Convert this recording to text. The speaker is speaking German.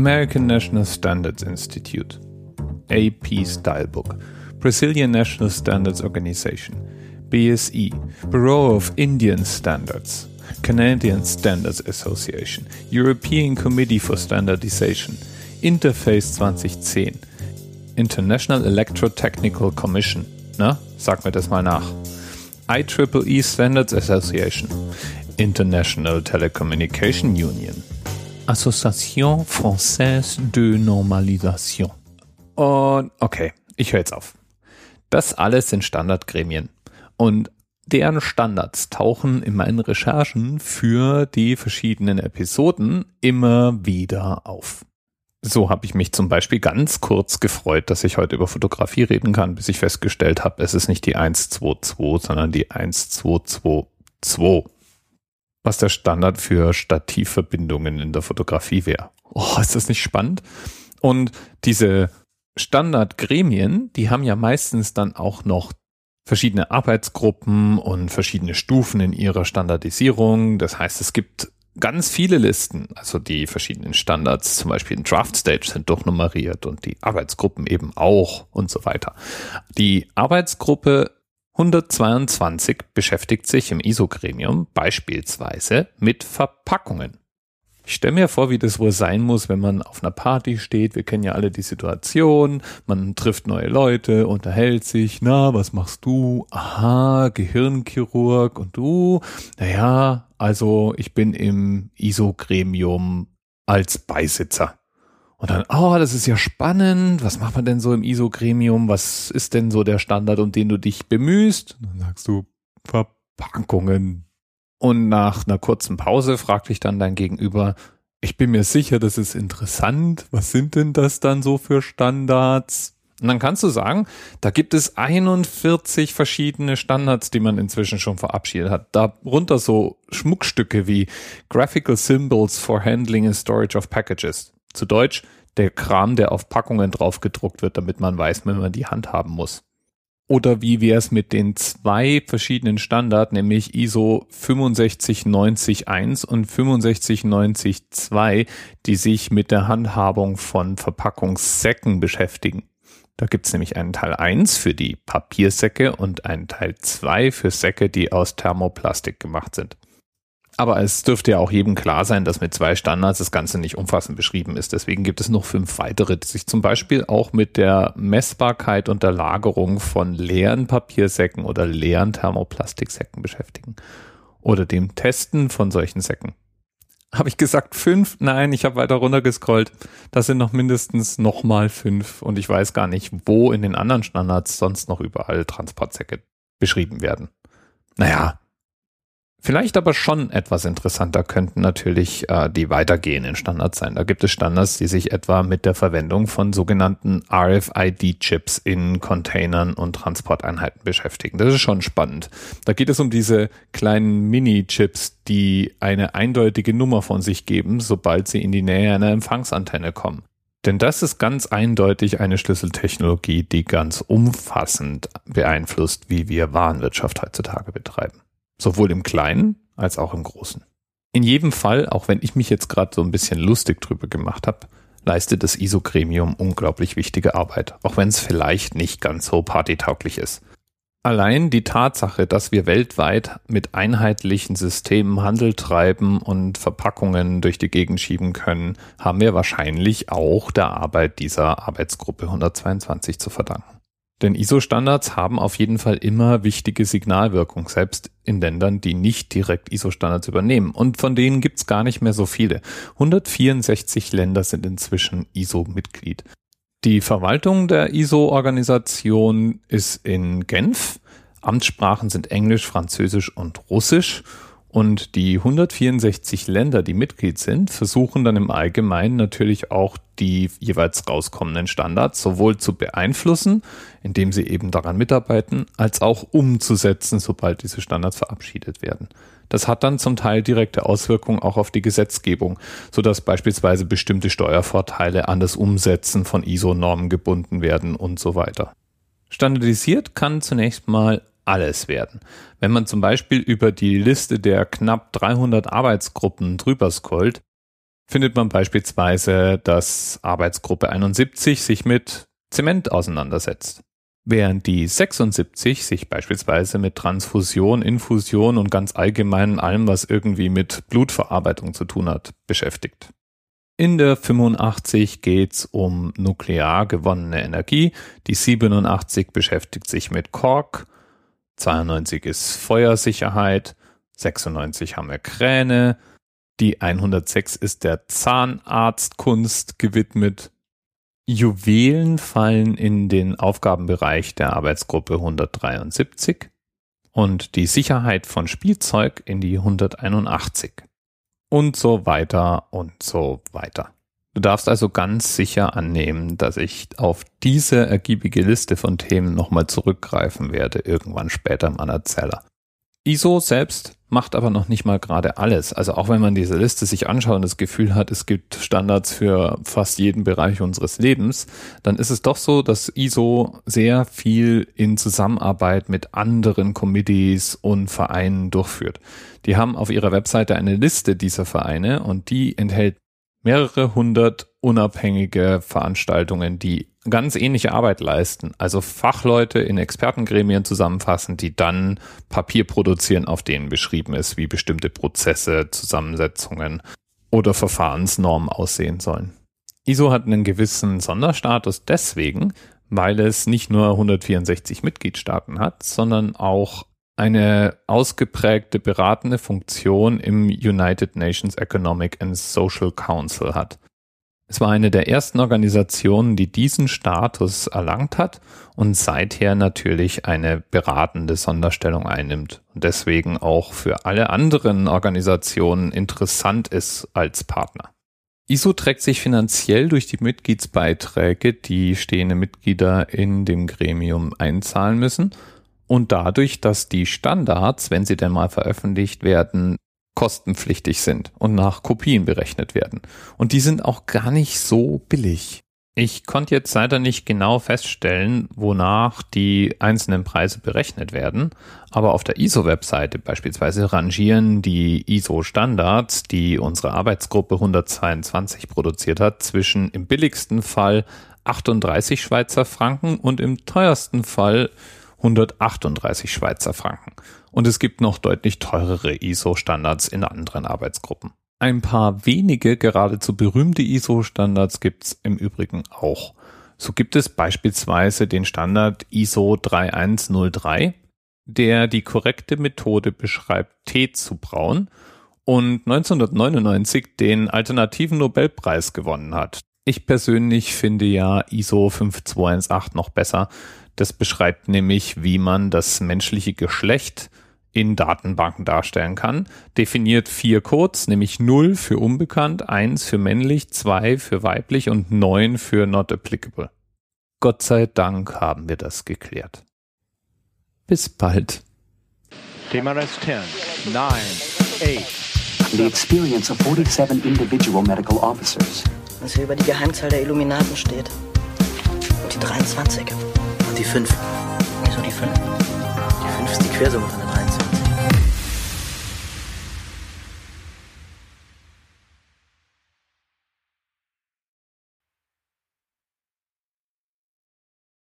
American National Standards Institute, AP Stylebook, Brazilian National Standards Organization, BSE, Bureau of Indian Standards, Canadian Standards Association, European Committee for Standardization, Interface 2010, International Electrotechnical Commission. Na, sag mir das mal nach. IEEE Standards Association, International Telecommunication Union, Association Française de Normalisation. Und okay, ich höre jetzt auf. Das alles sind Standardgremien. Und deren Standards tauchen in meinen Recherchen für die verschiedenen Episoden immer wieder auf. So habe ich mich zum Beispiel ganz kurz gefreut, dass ich heute über Fotografie reden kann, bis ich festgestellt habe, es ist nicht die 122, sondern die 1222. Was der Standard für Stativverbindungen in der Fotografie wäre. Oh, ist das nicht spannend? Und diese Standardgremien, die haben ja meistens dann auch noch verschiedene Arbeitsgruppen und verschiedene Stufen in ihrer Standardisierung. Das heißt, es gibt ganz viele Listen, also die verschiedenen Standards, zum Beispiel in Draft Stage sind durchnummeriert und die Arbeitsgruppen eben auch und so weiter. Die Arbeitsgruppe 122 beschäftigt sich im ISO-Gremium beispielsweise mit Verpackungen. Ich stelle mir vor, wie das wohl sein muss, wenn man auf einer Party steht. Wir kennen ja alle die Situation. Man trifft neue Leute, unterhält sich. Na, was machst du? Aha, Gehirnchirurg. Und du? Naja, also ich bin im ISO-Gremium als Beisitzer. Und dann, oh, das ist ja spannend. Was macht man denn so im ISO-Gremium? Was ist denn so der Standard, um den du dich bemühst? dann sagst du, Verpackungen. Und nach einer kurzen Pause fragt dich dann dein Gegenüber, ich bin mir sicher, das ist interessant. Was sind denn das dann so für Standards? Und dann kannst du sagen, da gibt es 41 verschiedene Standards, die man inzwischen schon verabschiedet hat. Darunter so Schmuckstücke wie Graphical Symbols for Handling and Storage of Packages. Zu Deutsch der Kram, der auf Packungen drauf gedruckt wird, damit man weiß, wenn man die Hand haben muss. Oder wie wäre es mit den zwei verschiedenen Standards, nämlich ISO 65901 und 65902, die sich mit der Handhabung von Verpackungssäcken beschäftigen. Da gibt's nämlich einen Teil 1 für die Papiersäcke und einen Teil 2 für Säcke, die aus Thermoplastik gemacht sind. Aber es dürfte ja auch jedem klar sein, dass mit zwei Standards das Ganze nicht umfassend beschrieben ist. Deswegen gibt es noch fünf weitere, die sich zum Beispiel auch mit der Messbarkeit und der Lagerung von leeren Papiersäcken oder leeren Thermoplastiksäcken beschäftigen. Oder dem Testen von solchen Säcken. Habe ich gesagt fünf? Nein, ich habe weiter runtergescrollt. Das sind noch mindestens nochmal fünf. Und ich weiß gar nicht, wo in den anderen Standards sonst noch überall Transportsäcke beschrieben werden. Naja, Vielleicht aber schon etwas interessanter könnten natürlich äh, die weitergehenden Standards sein. Da gibt es Standards, die sich etwa mit der Verwendung von sogenannten RFID-Chips in Containern und Transporteinheiten beschäftigen. Das ist schon spannend. Da geht es um diese kleinen Mini-Chips, die eine eindeutige Nummer von sich geben, sobald sie in die Nähe einer Empfangsantenne kommen. Denn das ist ganz eindeutig eine Schlüsseltechnologie, die ganz umfassend beeinflusst, wie wir Warenwirtschaft heutzutage betreiben. Sowohl im Kleinen als auch im Großen. In jedem Fall, auch wenn ich mich jetzt gerade so ein bisschen lustig drüber gemacht habe, leistet das ISO-Gremium unglaublich wichtige Arbeit, auch wenn es vielleicht nicht ganz so partytauglich ist. Allein die Tatsache, dass wir weltweit mit einheitlichen Systemen Handel treiben und Verpackungen durch die Gegend schieben können, haben wir wahrscheinlich auch der Arbeit dieser Arbeitsgruppe 122 zu verdanken. Denn ISO-Standards haben auf jeden Fall immer wichtige Signalwirkung, selbst in Ländern, die nicht direkt ISO-Standards übernehmen. Und von denen gibt's gar nicht mehr so viele. 164 Länder sind inzwischen ISO-Mitglied. Die Verwaltung der ISO-Organisation ist in Genf. Amtssprachen sind Englisch, Französisch und Russisch. Und die 164 Länder, die Mitglied sind, versuchen dann im Allgemeinen natürlich auch die jeweils rauskommenden Standards sowohl zu beeinflussen, indem sie eben daran mitarbeiten, als auch umzusetzen, sobald diese Standards verabschiedet werden. Das hat dann zum Teil direkte Auswirkungen auch auf die Gesetzgebung, sodass beispielsweise bestimmte Steuervorteile an das Umsetzen von ISO-Normen gebunden werden und so weiter. Standardisiert kann zunächst mal alles werden. Wenn man zum Beispiel über die Liste der knapp 300 Arbeitsgruppen drüber scrollt, findet man beispielsweise, dass Arbeitsgruppe 71 sich mit Zement auseinandersetzt. Während die 76 sich beispielsweise mit Transfusion, Infusion und ganz allgemein allem, was irgendwie mit Blutverarbeitung zu tun hat, beschäftigt. In der 85 geht's um nuklear gewonnene Energie, die 87 beschäftigt sich mit Kork, 92 ist Feuersicherheit, 96 haben wir Kräne, die 106 ist der Zahnarztkunst gewidmet. Juwelen fallen in den Aufgabenbereich der Arbeitsgruppe 173 und die Sicherheit von Spielzeug in die 181 und so weiter und so weiter. Du darfst also ganz sicher annehmen, dass ich auf diese ergiebige Liste von Themen nochmal zurückgreifen werde, irgendwann später im Erzähler. ISO selbst macht aber noch nicht mal gerade alles. Also auch wenn man diese Liste sich anschaut und das Gefühl hat, es gibt Standards für fast jeden Bereich unseres Lebens, dann ist es doch so, dass ISO sehr viel in Zusammenarbeit mit anderen Committees und Vereinen durchführt. Die haben auf ihrer Webseite eine Liste dieser Vereine und die enthält mehrere hundert unabhängige Veranstaltungen, die ganz ähnliche Arbeit leisten. Also Fachleute in Expertengremien zusammenfassen, die dann Papier produzieren, auf denen beschrieben ist, wie bestimmte Prozesse, Zusammensetzungen oder Verfahrensnormen aussehen sollen. ISO hat einen gewissen Sonderstatus deswegen, weil es nicht nur 164 Mitgliedstaaten hat, sondern auch eine ausgeprägte beratende Funktion im United Nations Economic and Social Council hat. Es war eine der ersten Organisationen, die diesen Status erlangt hat und seither natürlich eine beratende Sonderstellung einnimmt und deswegen auch für alle anderen Organisationen interessant ist als Partner. ISO trägt sich finanziell durch die Mitgliedsbeiträge, die stehende Mitglieder in dem Gremium einzahlen müssen und dadurch, dass die Standards, wenn sie denn mal veröffentlicht werden, kostenpflichtig sind und nach Kopien berechnet werden. Und die sind auch gar nicht so billig. Ich konnte jetzt leider nicht genau feststellen, wonach die einzelnen Preise berechnet werden, aber auf der ISO-Webseite beispielsweise rangieren die ISO-Standards, die unsere Arbeitsgruppe 122 produziert hat, zwischen im billigsten Fall 38 Schweizer Franken und im teuersten Fall 138 Schweizer Franken. Und es gibt noch deutlich teurere ISO-Standards in anderen Arbeitsgruppen. Ein paar wenige, geradezu berühmte ISO-Standards gibt's im Übrigen auch. So gibt es beispielsweise den Standard ISO 3103, der die korrekte Methode beschreibt, Tee zu brauen und 1999 den alternativen Nobelpreis gewonnen hat. Ich persönlich finde ja ISO 5218 noch besser, das beschreibt nämlich, wie man das menschliche Geschlecht in Datenbanken darstellen kann. Definiert vier Codes, nämlich 0 für unbekannt, 1 für männlich, 2 für weiblich und 9 für not applicable. Gott sei Dank haben wir das geklärt. Bis bald. TMRS 10, 9, 8. The experience of 47 individual medical officers. Was hier über die Geheimzahl der Illuminaten steht. Und die 23 die 5. Wieso die 5? Die 5 ist die Quersumme von der